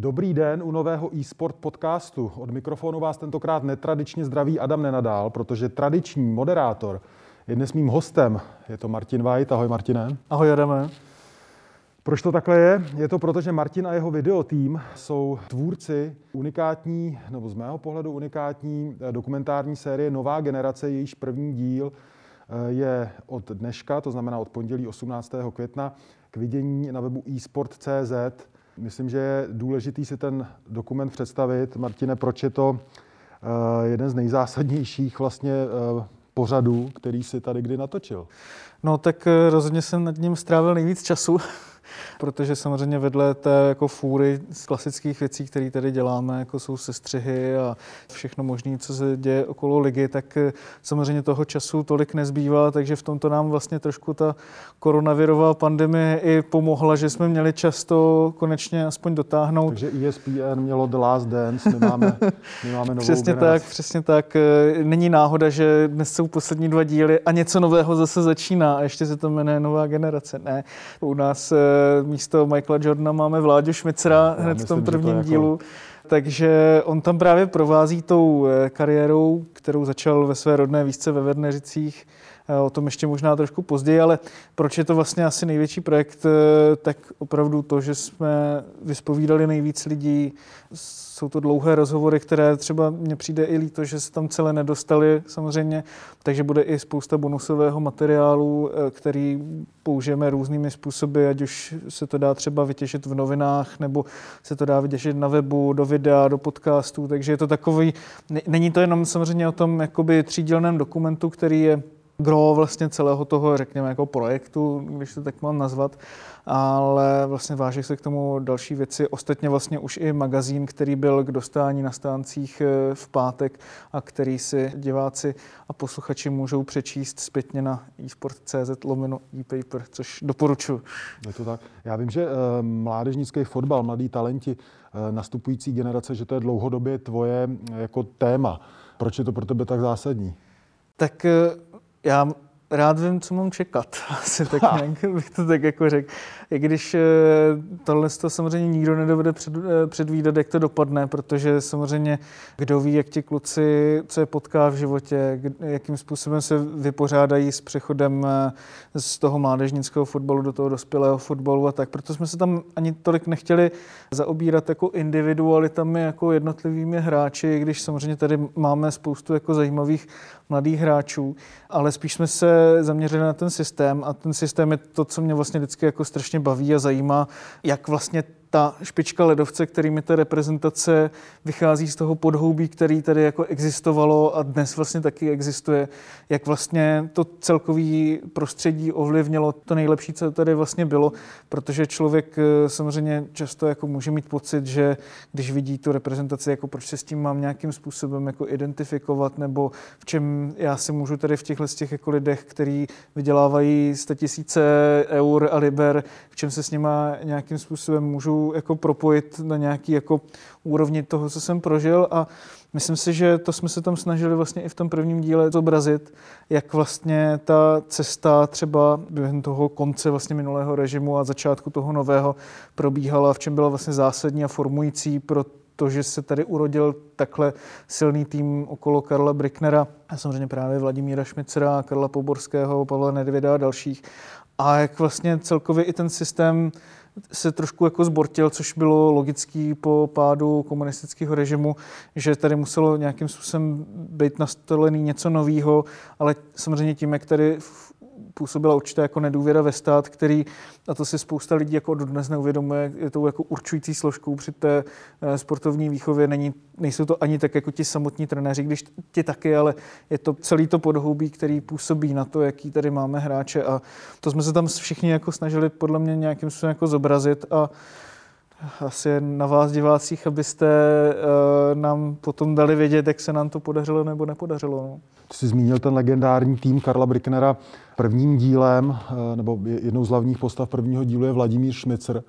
Dobrý den u nového e-sport podcastu. Od mikrofonu vás tentokrát netradičně zdraví Adam Nenadál, protože tradiční moderátor je dnes mým hostem. Je to Martin White. Ahoj Martine. Ahoj Adame. Proč to takhle je? Je to proto, že Martin a jeho videotým jsou tvůrci unikátní, nebo z mého pohledu unikátní eh, dokumentární série Nová generace, jejíž první díl eh, je od dneška, to znamená od pondělí 18. května, k vidění na webu eSport.cz. Myslím, že je důležitý si ten dokument představit. Martine, proč je to eh, jeden z nejzásadnějších vlastně pořadů, který si tady kdy natočil? No tak rozhodně jsem nad ním strávil nejvíc času, protože samozřejmě vedle té jako fůry z klasických věcí, které tady děláme, jako jsou sestřihy a všechno možné, co se děje okolo ligy, tak eh, samozřejmě toho času tolik nezbývá, takže v tomto nám vlastně trošku ta koronavirová pandemie i pomohla, že jsme měli často konečně aspoň dotáhnout. Takže ESPN mělo The Last Dance, my máme, my máme novou Přesně generaci. tak, přesně tak. Eh, není náhoda, že dnes jsou poslední dva díly a něco nového zase začíná a ještě se to jmenuje Nová generace. Ne, u nás eh, místo Michaela Jordana máme Vláďu Šmicera hned myslím, v tom že to prvním jako- dílu. Takže on tam právě provází tou eh, kariérou, kterou začal ve své rodné výšce ve Verneřicích. Eh, O tom ještě možná trošku později, ale proč je to vlastně asi největší projekt, eh, tak opravdu to, že jsme vyspovídali nejvíc lidí. Jsou to dlouhé rozhovory, které třeba mně přijde i líto, že se tam celé nedostali samozřejmě, takže bude i spousta bonusového materiálu, eh, který použijeme různými způsoby, ať už se to dá třeba vytěžit v novinách, nebo se to dá vytěžit na webu, do videa, do podcastů, takže je to takový, ne- není to jenom samozřejmě o tom jakoby třídílném dokumentu, který je gro vlastně celého toho, řekněme, jako projektu, když to tak mám nazvat, ale vlastně váží se k tomu další věci. Ostatně vlastně už i magazín, který byl k dostání na stáncích eh, v pátek a který si diváci a posluchači můžou přečíst zpětně na eSport.cz lomeno e-paper, což doporučuji. Je to tak. Já vím, že eh, mládežnický fotbal, mladí talenti, eh, nastupující generace, že to je dlouhodobě tvoje jako téma. Proč je to pro tebe tak zásadní? Tak eh, já rád vím, co mám čekat. Asi tak nějak bych to tak jako řekl. I když eh, tohle to samozřejmě nikdo nedovede před, eh, předvídat, jak to dopadne, protože samozřejmě kdo ví, jak ti kluci, co je potká v životě, jakým způsobem se vypořádají s přechodem eh, z toho mládežnického fotbalu do toho dospělého fotbalu a tak. Proto jsme se tam ani tolik nechtěli zaobírat jako individualitami, jako jednotlivými hráči, i když samozřejmě tady máme spoustu jako zajímavých mladých hráčů, ale spíš jsme se zaměřili na ten systém a ten systém je to, co mě vlastně vždycky jako strašně baví a zajímá, jak vlastně ta špička ledovce, kterými ta reprezentace vychází z toho podhoubí, který tady jako existovalo a dnes vlastně taky existuje, jak vlastně to celkový prostředí ovlivnilo to nejlepší, co tady vlastně bylo, protože člověk eh, samozřejmě často jako může mít pocit, že když vidí tu reprezentaci, jako proč se s tím mám nějakým způsobem jako identifikovat, nebo v čem já si můžu tady v těchhle z těch jako lidech, který vydělávají 100 tisíce eur a liber, v čem se s nima nějakým způsobem můžu jako propojit na nějaký jako úrovni toho, co jsem prožil a myslím si, že to jsme se tam snažili vlastně i v tom prvním díle zobrazit, jak vlastně ta cesta třeba během toho konce vlastně minulého režimu a začátku toho nového probíhala, v čem byla vlastně zásadní a formující pro to, že se tady urodil takhle silný tým okolo Karla Bricknera a samozřejmě právě Vladimíra Šmicera, Karla Poborského, Pavla Nedvěda a dalších. A jak vlastně celkově i ten systém se trošku jako zbortil, což bylo logický po pádu komunistického režimu, že tady muselo nějakým způsobem být nastolený něco nového, ale samozřejmě tím, jak tady působila určitá jako nedůvěra ve stát, který, a to si spousta lidí jako dodnes neuvědomuje, je tou jako určující složkou při té eh, sportovní výchově. Není, nejsou to ani tak jako ti samotní trenéři, když ti taky, ale je to celý to podhoubí, který působí na to, jaký tady máme hráče a to jsme se tam všichni jako snažili podle mě nějakým způsobem jako zobrazit a asi na vás divácích, abyste uh, nám potom dali vědět, jak se nám to podařilo nebo nepodařilo. No. Ty jsi zmínil ten legendární tým Karla Bricknera. Prvním dílem, eh, nebo jednou z hlavních postav prvního dílu je Vladimír Šmicer,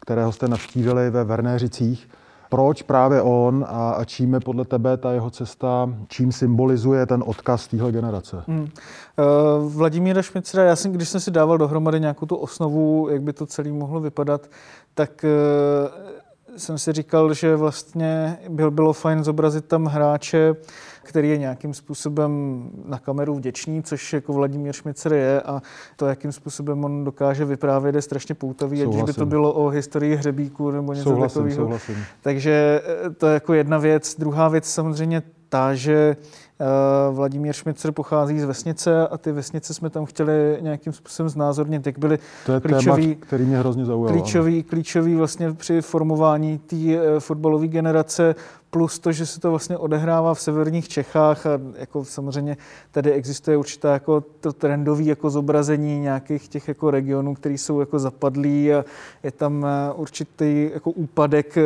kterého jste navštívili ve Vernéřicích. Proč právě on a, čím je podle tebe ta jeho cesta, čím symbolizuje ten odkaz téhle generace? Hmm. Uh, Vladimíra Šmicera, já jsem, když jsem si dával dohromady nějakou tu osnovu, jak by to celé mohlo vypadat, tak uh, jsem si říkal, že vlastně byl, bylo fajn zobrazit tam hráče, který je nějakým způsobem na kameru vděčný, což jako Vladimír Šmicer je a to, jakým způsobem on dokáže vyprávět, je strašně poutavý, ať by to bylo o historii hřebíku nebo něco souhlasím, takového. Souhlasím. Takže eh, to je jako jedna věc. Druhá věc samozřejmě ta, že Vladimír Šmicer pochází z vesnice a ty vesnice jsme tam chtěli nějakým způsobem znázornit, jak byly to je klíčový, téma, který mě hrozně zaujal. Klíčový, klíčový vlastně při formování té eh, fotbalové generace plus to, že se to vlastně odehrává v severních Čechách a jako samozřejmě tady existuje určitá jako to trendové jako zobrazení nějakých těch jako regionů, které jsou jako zapadlí a je tam eh, určitý jako úpadek eh,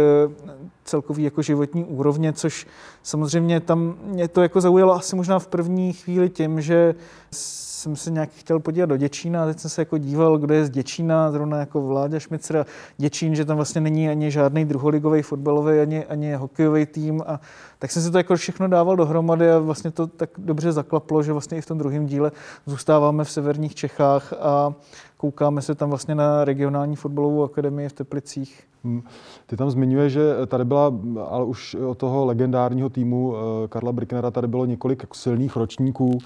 celkový jako životní úrovně, což samozřejmě tam mě to jako zaujalo asi možná v první chvíli tím, že jsem se nějak chtěl podívat do Děčína a teď jsem se jako díval, kdo je z Děčína, zrovna jako Vláďa Šmicr Děčín, že tam vlastně není ani žádný druholigový fotbalový, ani, ani hokejový tým a tak jsem si to jako všechno dával dohromady a vlastně to tak dobře zaklaplo, že vlastně i v tom druhém díle zůstáváme v severních Čechách a koukáme se tam vlastně na regionální fotbalovou akademii v Teplicích. Hmm. Ty tam zmiňuješ, že tady byla, ale už od toho legendárního týmu eh, Karla Bricknera tady bylo několik silných ročníků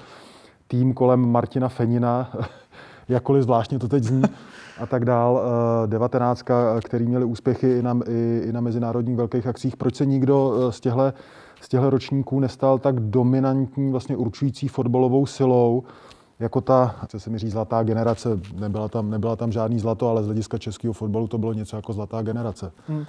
tým kolem Martina Fenina, jakkoliv zvláštně to teď zní, a tak dál. Eh, devatenáctka, který měli úspěchy i na, i, i na mezinárodních velkých akcích. Proč se nikdo eh, z těchto z těchto ročníků nestal tak dominantní, vlastně určující fotbalovou silou, jako ta, chce se mi říct, zlatá generace. Nebyla tam, nebyla tam žádný zlato, ale z hlediska českého fotbalu to bylo něco jako zlatá generace. Hmm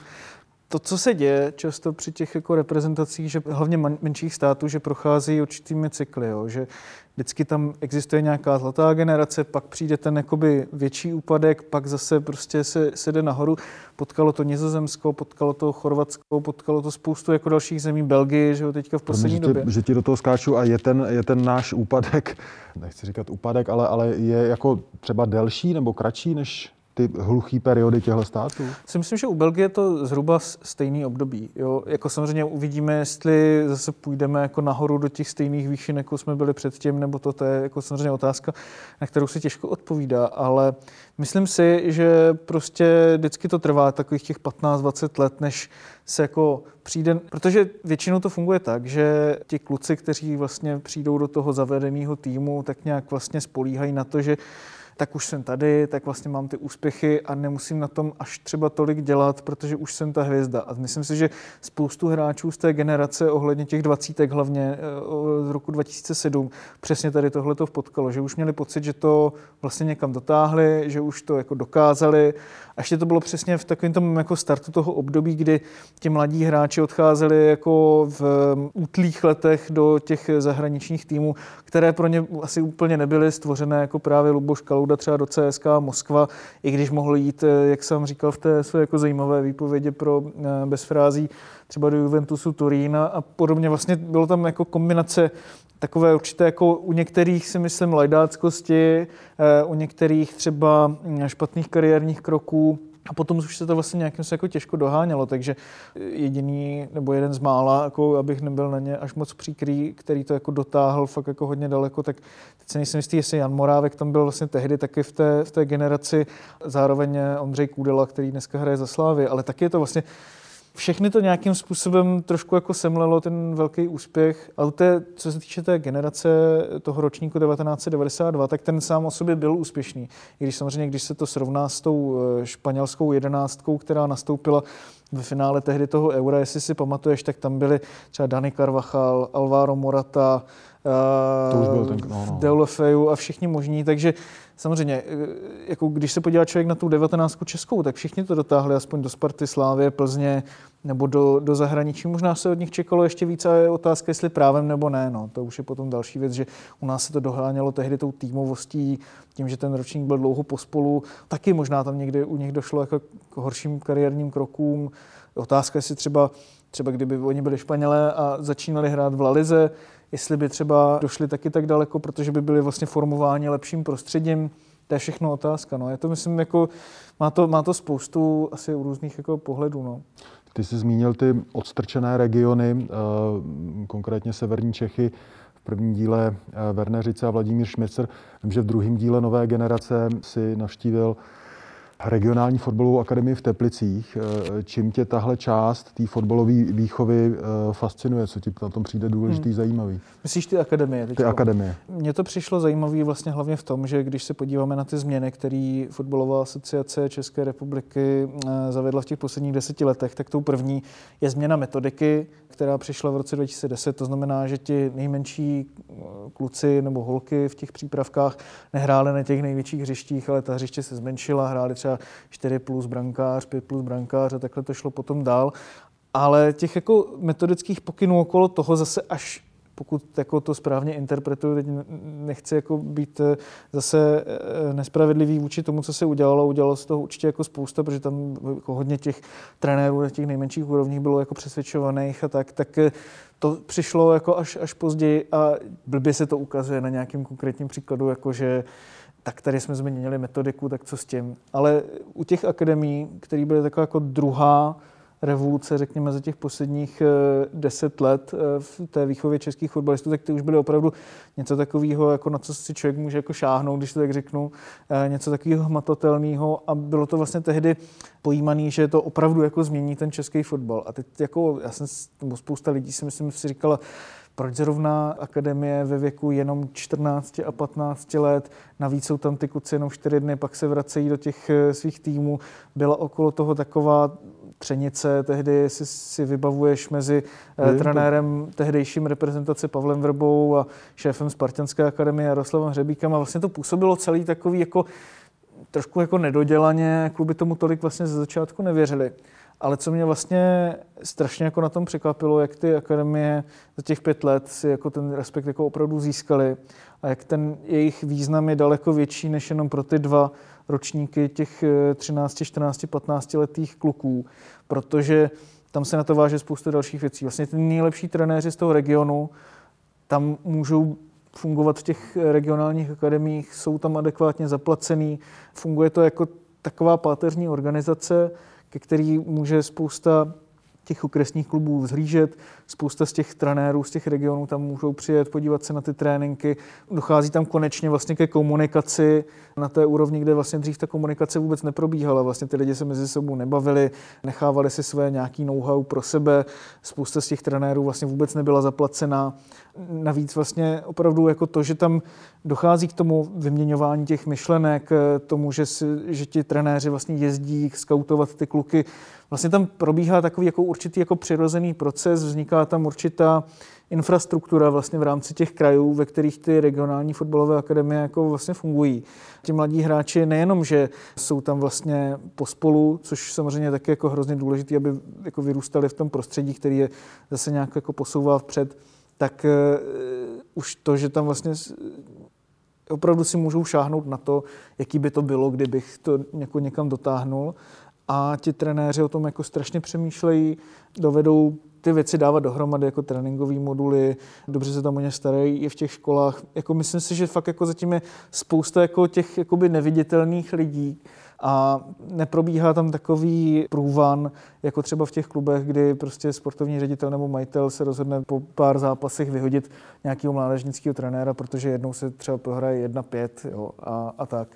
to, co se děje často při těch jako reprezentacích, že hlavně menších států, že prochází určitými cykly, jo, že vždycky tam existuje nějaká zlatá generace, pak přijde ten jakoby větší úpadek, pak zase prostě se, se jde nahoru. Potkalo to Nizozemsko, potkalo to Chorvatsko, potkalo to spoustu jako dalších zemí, Belgii, že jo, teďka v poslední Promiň, době. Že ti do toho skáču a je ten, je ten náš úpadek, nechci říkat úpadek, ale, ale je jako třeba delší nebo kratší než ty hluché periody těchto států? Si myslím, že u Belgie je to zhruba stejný období. Jo? Jako samozřejmě uvidíme, jestli zase půjdeme jako nahoru do těch stejných výšin, jako jsme byli předtím, nebo to, to je jako samozřejmě otázka, na kterou se těžko odpovídá, ale myslím si, že prostě vždycky to trvá takových těch 15-20 let, než se jako přijde, protože většinou to funguje tak, že ti kluci, kteří vlastně přijdou do toho zavedeného týmu, tak nějak vlastně spolíhají na to, že tak už jsem tady, tak vlastně mám ty úspěchy a nemusím na tom až třeba tolik dělat, protože už jsem ta hvězda. A myslím si, že spoustu hráčů z té generace ohledně těch dvacítek, hlavně eh, z roku 2007, přesně tady tohle to potkalo, že už měli pocit, že to vlastně někam dotáhli, že už to jako dokázali. A ještě to bylo přesně v takovém tom jako startu toho období, kdy ti mladí hráči odcházeli jako v útlých letech do těch zahraničních týmů, které pro ně asi úplně nebyly stvořené jako právě Luboš Kalu Souda třeba do CSK Moskva, i když mohl jít, eh, jak jsem říkal v té své jako zajímavé výpovědi pro eh, bez frází, třeba do Juventusu Turín a podobně. Vlastně bylo tam jako kombinace takové určité jako u některých si myslím lajdáckosti, eh, u některých třeba hm, špatných kariérních kroků, a potom už se to vlastně nějakým se jako těžko dohánělo, takže jediný nebo jeden z mála, jako abych nebyl na ně až moc příkrý, který to jako dotáhl fakt jako hodně daleko, tak teď se nejsem jistý, jestli Jan Morávek tam byl vlastně tehdy taky v té, v té generaci, zároveň Ondřej Kůdela, který dneska hraje za Slávy, ale taky je to vlastně všechny to nějakým způsobem trošku jako semlelo ten velký úspěch. A té, co se týče té generace toho ročníku 1992, tak ten sám o sobě byl úspěšný. I když samozřejmě, když se to srovná s tou eh, španělskou jedenáctkou, která nastoupila ve finále tehdy toho Eura, jestli si pamatuješ, tak tam byli třeba Dani Carvajal, Alvaro Morata, To už byl ten, no, no. Deulofeu a všichni možní, takže samozřejmě, eh, jako když se podívá člověk na tu 19 českou, tak všichni to dotáhli aspoň do Sparty, Slávě, Plzně nebo do, do zahraničí. Možná se od nich čekalo ještě víc a je otázka, jestli právem nebo ne. No, to už je potom další věc, že u nás se to dohánělo tehdy tou týmovostí, tím, že ten ročník byl dlouho pospolu. Taky možná tam někdy u nich došlo jako k horším kariérním krokům. Otázka, jestli třeba, třeba kdyby oni byli Španělé a začínali hrát v Lalize, jestli by třeba došli taky tak daleko, protože by byli vlastně formováni lepším prostředím. To je všechno otázka. No. Je to, myslím, jako, má, to, má to spoustu asi u různých jako pohledů. No. Ty jsi zmínil ty odstrčené regiony, eh, konkrétně severní Čechy. V prvním díle eh, Werner a Vladimír Šmicer. Vím, že v druhém díle Nové generace si navštívil regionální fotbalovou akademii v Teplicích. Eh, čím tě tahle část té fotbalové výchovy eh, fascinuje? Co ti na tom přijde důležitý, hmm. zajímavý? Myslíš ty akademie? Teďko? Ty akademie. Mně to přišlo zajímavé vlastně hlavně v tom, že když se podíváme na ty změny, které fotbalová asociace České republiky eh, zavedla v těch posledních deseti letech, tak tou první je změna metodiky, která přišla v roce 2010. To znamená, že ti nejmenší kluci nebo holky v těch přípravkách nehráli na těch největších hřištích, ale ta hřiště se zmenšila, hráli třeba třeba 4 plus brankář, 5 plus brankář a takhle to šlo potom dál. Ale těch jako metodických pokynů okolo toho zase až pokud jako to správně interpretuju, teď nechci jako být eh, zase eh, nespravedlivý vůči tomu, co se udělalo. Udělalo se toho určitě jako spousta, protože tam jako hodně těch trenérů na těch nejmenších úrovních bylo jako přesvědčovaných a tak, tak eh, to přišlo jako až, až později a blbě se to ukazuje na nějakém konkrétním příkladu, jako že tak tady jsme změnili metodiku, tak co s tím. Ale u těch akademí, které byly taková jako druhá revoluce, řekněme, za těch posledních eh, deset let eh, v té výchově českých fotbalistů, tak ty už byly opravdu něco takového, jako na co si člověk může jako šáhnout, když to tak řeknu, eh, něco takového hmatatelného a bylo to vlastně tehdy pojímané, že to opravdu jako změní ten český fotbal. A teď jako, já jsem, spousta lidí si myslím, si říkala, proč zrovna akademie ve věku jenom 14 a 15 let, navíc jsou tam ty kuci jenom 4 dny, pak se vracejí do těch eh, svých týmů. Byla okolo toho taková třenice, tehdy si, si vybavuješ mezi eh, Je trenérem to. tehdejším reprezentace Pavlem Vrbou a šéfem Spartanské akademie Jaroslavem Hřebíkem a vlastně to působilo celý takový jako trošku jako nedodělaně, kluby tomu tolik vlastně ze začátku nevěřili. Ale co mě vlastně strašně jako na tom překvapilo, jak ty akademie za těch pět let si jako ten respekt jako opravdu získali a jak ten jejich význam je daleko větší než jenom pro ty dva ročníky těch 13, 14, 15 letých kluků, protože tam se na to váže spoustu dalších věcí. Vlastně ty nejlepší trenéři z toho regionu tam můžou fungovat v těch regionálních akademiích, jsou tam adekvátně zaplacený, funguje to jako taková páteřní organizace, ke který může spousta těch okresních klubů vzhlížet. Spousta z těch trenérů z těch regionů tam můžou přijet, podívat se na ty tréninky. Dochází tam konečně vlastně ke komunikaci na té úrovni, kde vlastně dřív ta komunikace vůbec neprobíhala. Vlastně ty lidi se mezi sebou nebavili, nechávali si své nějaký know-how pro sebe. Spousta z těch trenérů vlastně vůbec nebyla zaplacená. Navíc vlastně opravdu jako to, že tam dochází k tomu vyměňování těch myšlenek, tomu, že, si, že ti trenéři vlastně jezdí skautovat ty kluky. Vlastně tam probíhá takový jako určitý jako přirozený proces, vzniká tam určitá infrastruktura vlastně v rámci těch krajů, ve kterých ty regionální fotbalové akademie jako vlastně fungují. Ti mladí hráči nejenom, že jsou tam vlastně pospolu, což samozřejmě taky jako hrozně důležité, aby jako vyrůstali v tom prostředí, který je zase nějak jako posouvá vpřed, tak uh, už to, že tam vlastně opravdu si můžou šáhnout na to, jaký by to bylo, kdybych to někam dotáhnul. A ti trenéři o tom jako strašně přemýšlejí, dovedou ty věci dávat dohromady jako tréninkové moduly, dobře se tam o ně starají i v těch školách. Jako myslím si, že fakt jako zatím je spousta jako těch jakoby neviditelných lidí, a neprobíhá tam takový průvan, jako třeba v těch klubech, kdy prostě sportovní ředitel nebo majitel se rozhodne po pár zápasech vyhodit nějakého mládežnického trenéra, protože jednou se třeba prohraje 1-5 jo, a, a tak.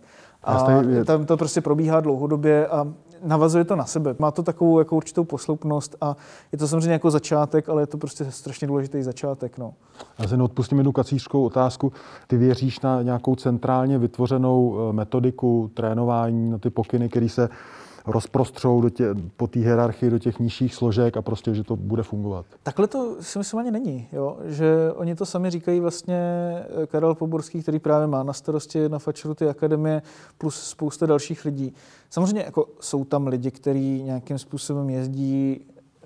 A tam to prostě probíhá dlouhodobě a navazuje to na sebe. Má to takovou jako určitou posloupnost a je to samozřejmě jako začátek, ale je to prostě strašně důležitý začátek. No. Já si neodpustím jednu kacířskou otázku. Ty věříš na nějakou centrálně vytvořenou eh, metodiku trénování, na ty pokyny, které se rozprostřou do tě, po té hierarchii do těch nižších složek a prostě, že to bude fungovat. Takhle to si myslím ani není, jo? že oni to sami říkají vlastně eh, Karel Poborský, který právě má na starosti na Fačeru ty akademie, plus spousta dalších lidí. Samozřejmě jako jsou tam lidi, kteří nějakým způsobem jezdí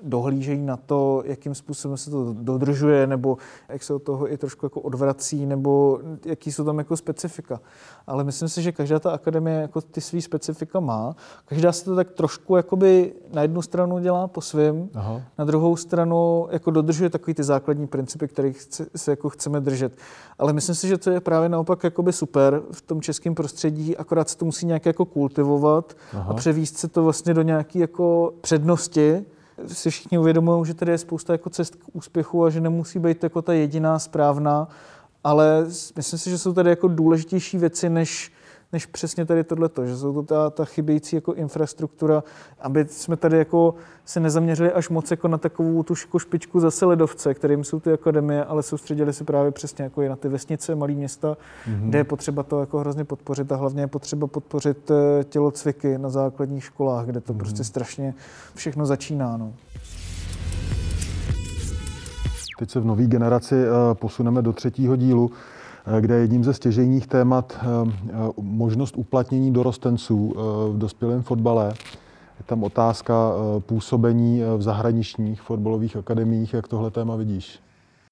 dohlížejí na to, jakým způsobem se to dodržuje, nebo jak se od toho i trošku jako odvrací, nebo jaký jsou tam jako specifika. Ale myslím si, že každá ta akademie jako ty svý specifika má. Každá se to tak trošku jakoby na jednu stranu dělá po svém, na druhou stranu jako dodržuje takový ty základní principy, kterých se jako chceme držet. Ale myslím si, že to je právě naopak jakoby super v tom českém prostředí, akorát se to musí nějak jako kultivovat Aha. a převíst se to vlastně do nějaké jako přednosti, si všichni uvědomují, že tady je spousta jako cest k úspěchu a že nemusí být jako ta jediná správná, ale myslím si, že jsou tady jako důležitější věci, než než přesně tady tohleto, že jsou to ta, ta chybějící jako infrastruktura, aby jsme tady jako se nezaměřili až moc jako na takovou tu jako špičku zase ledovce, kterým jsou ty akademie, ale soustředili se právě přesně jako i na ty vesnice, malé města, mm-hmm. kde je potřeba to jako hrozně podpořit a hlavně je potřeba podpořit eh, tělocviky na základních školách, kde to mm-hmm. prostě strašně všechno začíná. No. Teď se v nové generaci eh, posuneme do třetího dílu. Eh, kde jedním ze stěžejních témat eh, eh, možnost uplatnění dorostenců v dospělém fotbale. Je tam otázka působení v zahraničních fotbalových akademiích. Jak tohle téma vidíš?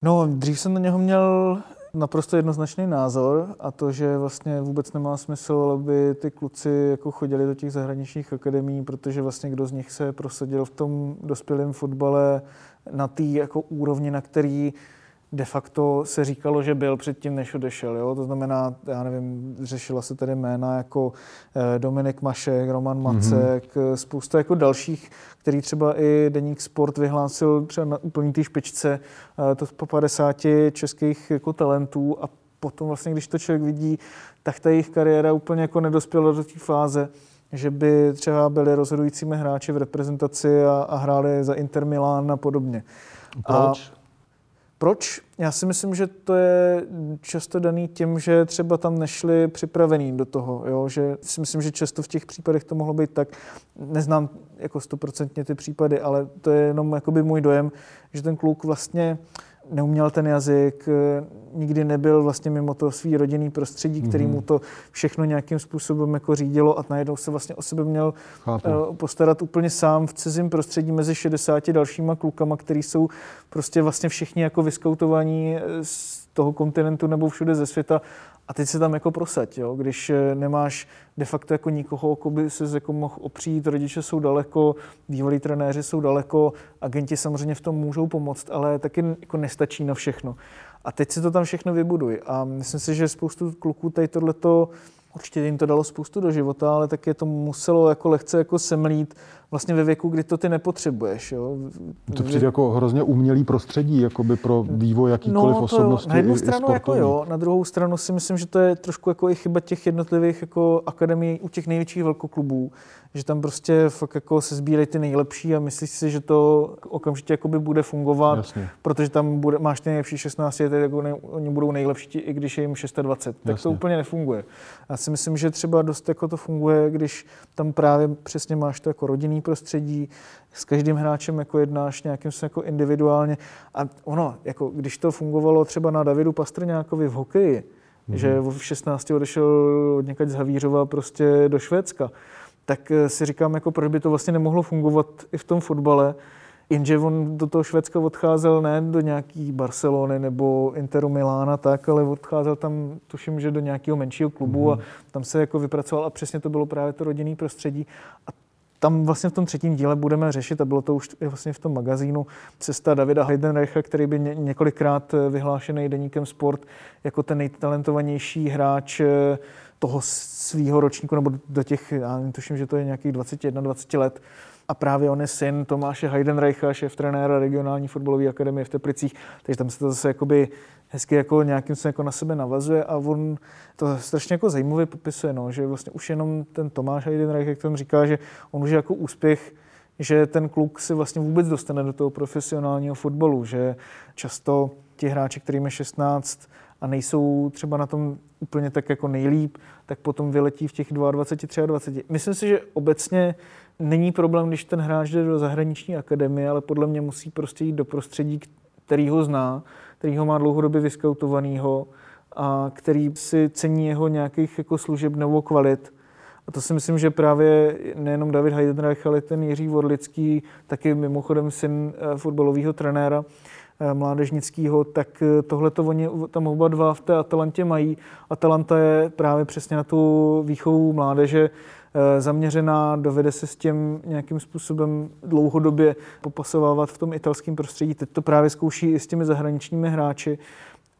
No, dřív jsem na něho měl naprosto jednoznačný názor a to, že vlastně vůbec nemá smysl, aby ty kluci jako chodili do těch zahraničních akademií, protože vlastně kdo z nich se prosadil v tom dospělém fotbale na té jako úrovni, na který de facto se říkalo, že byl předtím, než odešel. Jo? To znamená, já nevím, řešila se tady jména jako eh, Dominik Mašek, Roman mhm. Macek, mm-hmm. spousta jako dalších, který třeba i Deník Sport vyhlásil třeba na úplný té špičce, eh, to po 50 českých jako talentů a potom vlastně, když to člověk vidí, tak ta jejich kariéra úplně jako nedospěla do té fáze, že by třeba byli rozhodujícími hráči v reprezentaci a, a hráli za Inter Milan a podobně. Proč? A proč? Já si myslím, že to je často daný tím, že třeba tam nešli připravený do toho, jo? že si myslím, že často v těch případech to mohlo být tak, neznám jako stoprocentně ty případy, ale to je jenom jakoby můj dojem, že ten kluk vlastně neuměl ten jazyk, eh, nikdy nebyl vlastně mimo to svý rodinný prostředí, který mu mhm. to všechno nějakým způsobem jako řídilo a najednou se vlastně o sebe měl Chápu. Eh, postarat úplně sám v cizím prostředí mezi 60 dalšíma klukama, který jsou prostě vlastně všichni jako vyskoutovaní eh, z toho kontinentu nebo všude ze světa a teď se tam jako prosaď, jo? když eh, nemáš de facto jako nikoho, jako by se jako mohl opřít, rodiče jsou daleko, bývalí trenéři jsou daleko, agenti samozřejmě v tom můžou pomoct, ale taky jako nestačí na všechno. A teď si to tam všechno vybuduj. A myslím si, že spoustu kluků tady tohleto určitě jim to dalo spoustu do života, ale taky to muselo jako lehce jako semlít vlastně ve věku, kdy to ty nepotřebuješ. Jo. To přijde jako hrozně umělý prostředí jakoby pro vývoj jakýkoliv no, osobnosti. Na jednu stranu jako jo, na druhou stranu si myslím, že to je trošku jako i chyba těch jednotlivých jako akademií u těch největších velkoklubů, že tam prostě fakt jako se sbírají ty nejlepší a myslíš si, že to okamžitě jakoby bude fungovat, Jasně. protože tam bude, máš ty nejlepší 16, tak jako ne, oni budou nejlepší, i když je jim 620. Tak Jasně. to úplně nefunguje. Já si myslím, že třeba dost jako to funguje, když tam právě přesně máš to jako rodinný prostředí, s každým hráčem jako jednáš nějakým se jako individuálně. A ono, jako když to fungovalo třeba na Davidu Pastrňákovi v hokeji, mm-hmm. že v 16 odešel od někať z Havířova prostě do Švédska, tak eh, si říkám, jako proč by to vlastně nemohlo fungovat i v tom fotbale, Jenže on do toho Švédska odcházel ne do nějaký Barcelony nebo Interu Milána, tak, ale odcházel tam, tuším, že do nějakého menšího klubu mm. a tam se jako vypracoval a přesně to bylo právě to rodinný prostředí. A tam vlastně v tom třetím díle budeme řešit, a bylo to už vlastně v tom magazínu, cesta Davida Heidenreicha, který by několikrát eh, vyhlášený deníkem Sport jako ten nejtalentovanější hráč eh, toho svého ročníku, nebo do těch, já tuším, že to je nějakých 21-20 let, a právě on je syn Tomáše Heidenreicha, šéf trenéra regionální fotbalové akademie v Teplicích, takže tam se to zase jakoby hezky jako nějakým se jako na sebe navazuje a on to strašně jako zajímavě popisuje, no, že vlastně už jenom ten Tomáš Heidenreich, jak tam říká, že on už je jako úspěch, že ten kluk si vlastně vůbec dostane do toho profesionálního fotbalu, že často ti hráči, kterým je 16 a nejsou třeba na tom úplně tak jako nejlíp, tak potom vyletí v těch 22, 23. Myslím si, že obecně není problém, když ten hráč jde do zahraniční akademie, ale podle mě musí prostě jít do prostředí, který ho zná, který ho má dlouhodobě vyskautovanýho a který si cení jeho nějakých jako služeb nebo kvalit. A to si myslím, že právě nejenom David Heidenreich, ale ten Jiří Vorlický, taky mimochodem syn eh, fotbalového trenéra, eh, mládežnického, tak eh, tohle to oni tam oba dva v té Atalantě mají. Atalanta je právě přesně na tu výchovu mládeže zaměřená, dovede se s tím nějakým způsobem dlouhodobě popasovávat v tom italském prostředí. Teď to právě zkouší i s těmi zahraničními hráči.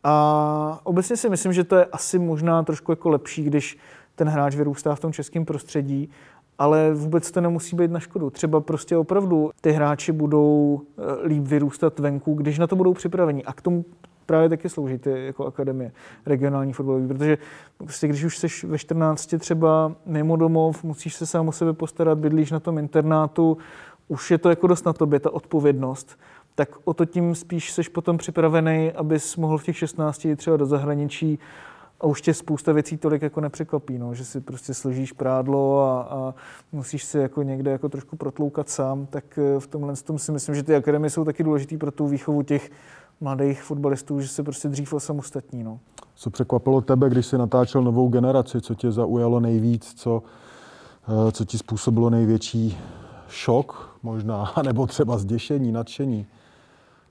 A obecně si myslím, že to je asi možná trošku jako lepší, když ten hráč vyrůstá v tom českém prostředí, ale vůbec to nemusí být na škodu. Třeba prostě opravdu ty hráči budou eh, líp vyrůstat venku, když na to budou připraveni. A k tomu právě taky slouží ty jako akademie regionální fotbalové, protože prostě když už jsi ve 14 třeba mimo domov, musíš se sám o sebe postarat, bydlíš na tom internátu, už je to jako dost na tobě, ta odpovědnost, tak o to tím spíš seš potom připravený, abys mohl v těch 16 jít třeba do zahraničí a už tě spousta věcí tolik jako nepřekvapí, no, že si prostě složíš prádlo a, a musíš si jako někde jako trošku protloukat sám, tak eh, v tomhle tom si myslím, že ty akademie jsou taky důležitý pro tu výchovu těch mladých fotbalistů, že se prostě dřív osamostatní. No. Co překvapilo tebe, když jsi natáčel novou generaci? Co tě zaujalo nejvíc? Co, eh, co ti způsobilo největší šok možná? Nebo třeba zděšení, nadšení?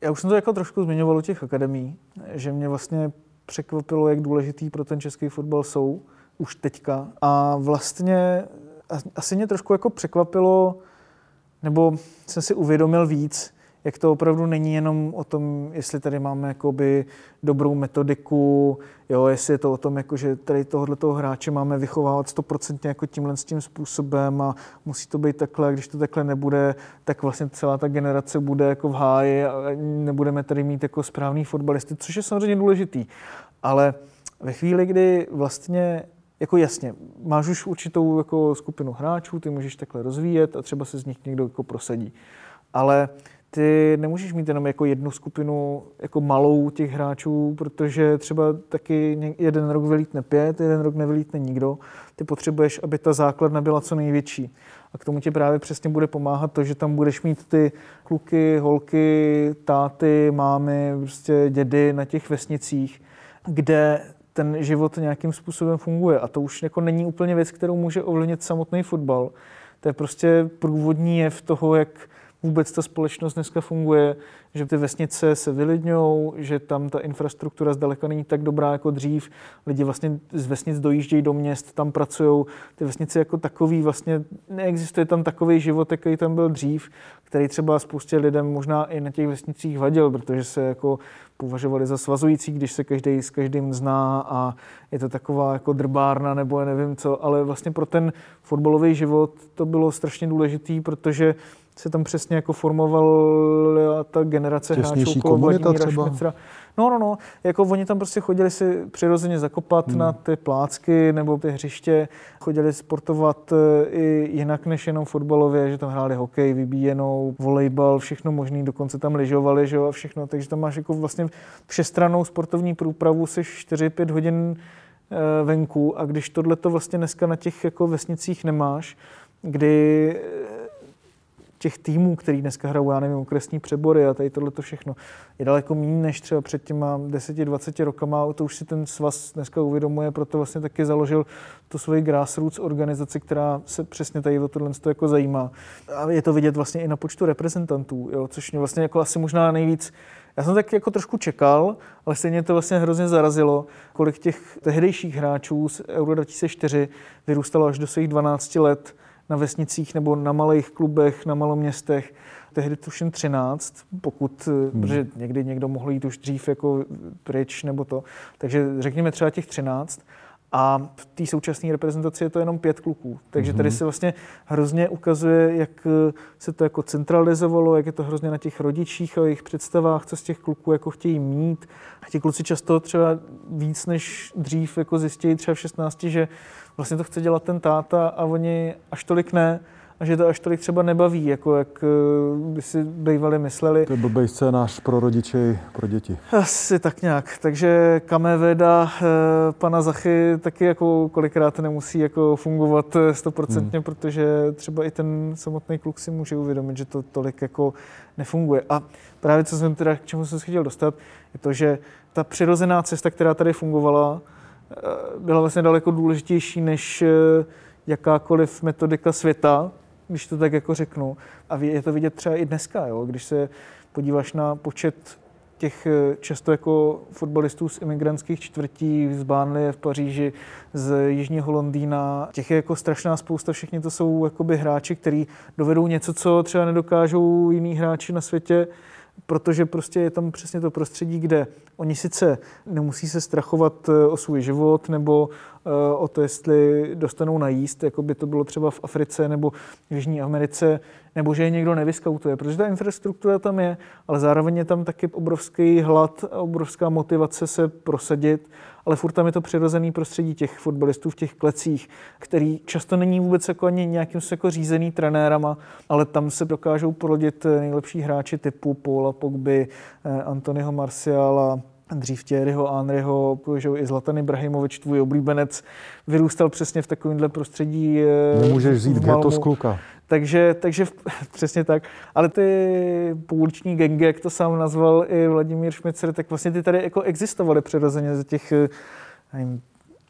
Já už jsem to jako trošku zmiňoval u těch akademí, že mě vlastně překvapilo, jak důležitý pro ten český fotbal jsou už teďka. A vlastně asi mě trošku jako překvapilo, nebo jsem si uvědomil víc, jak to opravdu není jenom o tom, jestli tady máme jakoby dobrou metodiku, jo, jestli je to o tom, jako, že tady tohohle toho hráče máme vychovávat stoprocentně jako tímhle s tím způsobem a musí to být takhle, a když to takhle nebude, tak vlastně celá ta generace bude jako v háji a nebudeme tady mít jako správný fotbalisty, což je samozřejmě důležitý. Ale ve chvíli, kdy vlastně jako jasně, máš už určitou jako skupinu hráčů, ty můžeš takhle rozvíjet a třeba se z nich někdo jako prosadí. Ale ty nemůžeš mít jenom jako jednu skupinu jako malou těch hráčů, protože třeba taky jeden rok vylítne pět, jeden rok nevylítne nikdo. Ty potřebuješ, aby ta základna byla co největší. A k tomu ti právě přesně bude pomáhat to, že tam budeš mít ty kluky, holky, táty, mámy, prostě dědy na těch vesnicích, kde ten život nějakým způsobem funguje. A to už jako není úplně věc, kterou může ovlivnit samotný fotbal. To je prostě průvodní jev toho, jak vůbec ta společnost dneska funguje, že ty vesnice se vylidňují, že tam ta infrastruktura zdaleka není tak dobrá jako dřív. Lidi vlastně z vesnic dojíždějí do měst, tam pracují. Ty vesnice jako takový vlastně neexistuje tam takový život, jaký tam byl dřív, který třeba spoustě lidem možná i na těch vesnicích vadil, protože se jako považovali za svazující, když se každý s každým zná a je to taková jako drbárna nebo nevím co, ale vlastně pro ten fotbalový život to bylo strašně důležitý, protože se tam přesně jako formovala ta generace hráčů okolo Vladimíra. Šmicra. No, no, no, jako oni tam prostě chodili si přirozeně zakopat hmm. na ty plácky nebo ty hřiště, chodili sportovat e, i jinak než jenom fotbalově, že tam hráli hokej, vybíjenou, volejbal, všechno možný, dokonce tam lyžovali, že jo, a všechno, takže tam máš jako vlastně všestranou sportovní průpravu, se 4-5 hodin e, venku a když tohle to vlastně dneska na těch jako vesnicích nemáš, kdy těch týmů, který dneska hrajou, já nevím, okresní přebory a tady tohle to všechno, je daleko méně než třeba před těma 10-20 rokama. To už si ten svaz dneska uvědomuje, proto vlastně taky založil tu svoji grassroots organizaci, která se přesně tady o tohle jako zajímá. A je to vidět vlastně i na počtu reprezentantů, jo, což mě vlastně jako asi možná nejvíc já jsem tak jako trošku čekal, ale stejně to vlastně hrozně zarazilo, kolik těch tehdejších hráčů z Euro 2004 vyrůstalo až do svých 12 let na vesnicích nebo na malých klubech, na maloměstech. Tehdy tuším 13, pokud, hmm. protože někdy někdo mohl jít už dřív jako pryč nebo to. Takže řekněme třeba těch 13. A v té současné reprezentaci je to jenom pět kluků. Takže tady hmm. se vlastně hrozně ukazuje, jak se to jako centralizovalo, jak je to hrozně na těch rodičích a jejich představách, co z těch kluků jako chtějí mít. A ti kluci často třeba víc než dřív jako zjistějí třeba v 16, že vlastně to chce dělat ten táta a oni až tolik ne. A že to až tolik třeba nebaví, jako jak eh, by si bývali mysleli. To je blbej scénář pro rodiče i pro děti. Asi tak nějak. Takže Kameveda, eh, pana Zachy taky jako kolikrát nemusí jako fungovat eh, stoprocentně, hmm. protože třeba i ten samotný kluk si může uvědomit, že to tolik jako nefunguje. A právě co jsem teda, k čemu jsem se chtěl dostat, je to, že ta přirozená cesta, která tady fungovala, byla vlastně daleko důležitější než jakákoliv metodika světa, když to tak jako řeknu. A je to vidět třeba i dneska, jo? když se podíváš na počet těch eh, často jako fotbalistů z imigrantských čtvrtí z Bánlie v Paříži, z Jižního Londýna. Těch je jako strašná spousta, všichni to jsou jakoby hráči, kteří dovedou něco, co třeba nedokážou jiní hráči na světě protože prostě je tam přesně to prostředí, kde oni sice nemusí se strachovat eh, o svůj život nebo eh, o to, jestli dostanou najíst, jako by to bylo třeba v Africe nebo v Jižní Americe, nebo že je někdo nevyskautuje, protože ta infrastruktura tam je, ale zároveň je tam taky obrovský hlad a obrovská motivace se prosadit ale furt tam je to přirozený prostředí těch fotbalistů v těch klecích, který často není vůbec jako ani nějakým jako řízený trenérama, ale tam se dokážou porodit nejlepší hráči typu Paula Pogby, eh, Antonyho Marciala, dřív Thierryho Henryho, že i Zlatan Ibrahimovič, tvůj oblíbenec, vyrůstal přesně v takovémhle prostředí. Eh, Nemůžeš vzít ghetto z kluka. Takže, takže přesně tak. Ale ty pouliční gengy, jak to sám nazval i Vladimír Šmicer, tak vlastně ty tady jako existovaly přirozeně za těch, eh, nevím,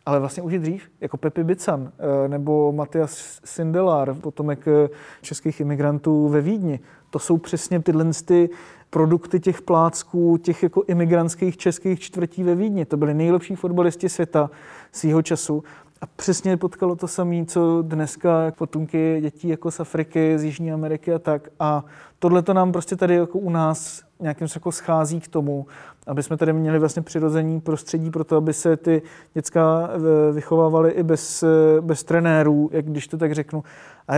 ale vlastně už i dřív, jako Pepi Bican eh, nebo Matias Sindelar, potomek eh, českých imigrantů ve Vídni. To jsou přesně tyhle ty produkty těch plácků, těch jako imigrantských českých čtvrtí ve Vídni. To byli nejlepší fotbalisti světa svého času a přesně potkalo to samé, co dneska potomky dětí jako z Afriky, z Jižní Ameriky a tak. A tohle to nám prostě tady jako u nás nějakým se jako schází k tomu, aby jsme tady měli vlastně přirození prostředí pro to, aby se ty děcka eh, vychovávaly i bez, eh, bez trenérů, jak když to tak řeknu. A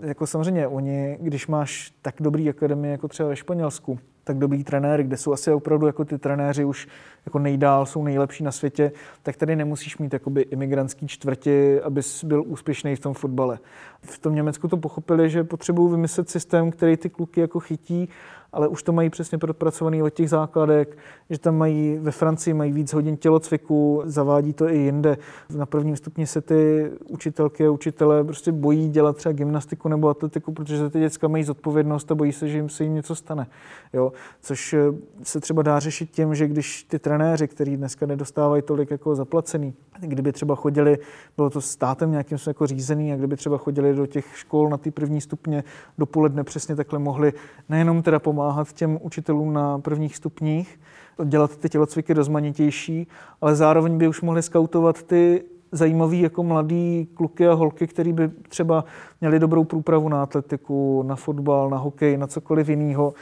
jako samozřejmě, oni, když máš tak dobrý akademie jako třeba ve Španělsku, tak dobrý trenér, kde jsou asi opravdu jako ty trenéři už jako nejdál, jsou nejlepší na světě, tak tady nemusíš mít jakoby imigrantský čtvrti, abys byl úspěšný v tom fotbale. V tom Německu to pochopili, že potřebují vymyslet systém, který ty kluky jako chytí ale už to mají přesně propracovaný od těch základek, že tam mají ve Francii mají víc hodin tělocviku, zavádí to i jinde. Na prvním stupni se ty učitelky a učitelé prostě bojí dělat třeba gymnastiku nebo atletiku, protože ty děcka mají zodpovědnost a bojí se, že jim se jim něco stane. Jo? Což eh, se třeba dá řešit tím, že když ty trenéři, kteří dneska nedostávají tolik jako zaplacený, kdyby třeba chodili, bylo to státem nějakým jako řízený, a kdyby třeba chodili do těch škol na ty první stupně dopoledne přesně takhle mohli nejenom teda pomáhat těm učitelům na prvních stupních, dělat ty tělocviky rozmanitější, ale zároveň by už mohli skautovat ty zajímavý jako mladý kluky a holky, který by třeba měli dobrou průpravu na atletiku, na fotbal, na hokej, na cokoliv jiného.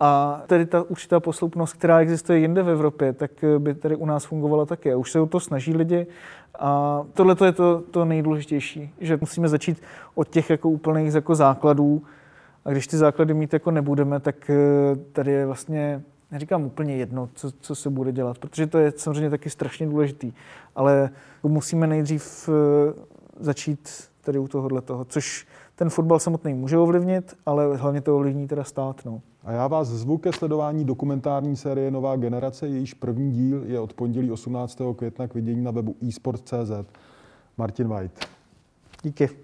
A tedy ta určitá posloupnost, která existuje jinde v Evropě, tak by tady u nás fungovala taky. A už se o to snaží lidi. A tohle je to, to nejdůležitější, že musíme začít od těch jako úplných jako základů, a když ty základy mít jako nebudeme, tak eh, tady je vlastně, neříkám úplně jedno, co, co se bude dělat, protože to je samozřejmě taky strašně důležitý. Ale musíme nejdřív eh, začít tady u tohohle toho, což ten fotbal samotný může ovlivnit, ale hlavně to ovlivní teda stát. No. A já vás zvu ke sledování dokumentární série Nová generace, jejíž první díl je od pondělí 18. května k vidění na webu eSport.cz. Martin White. Díky.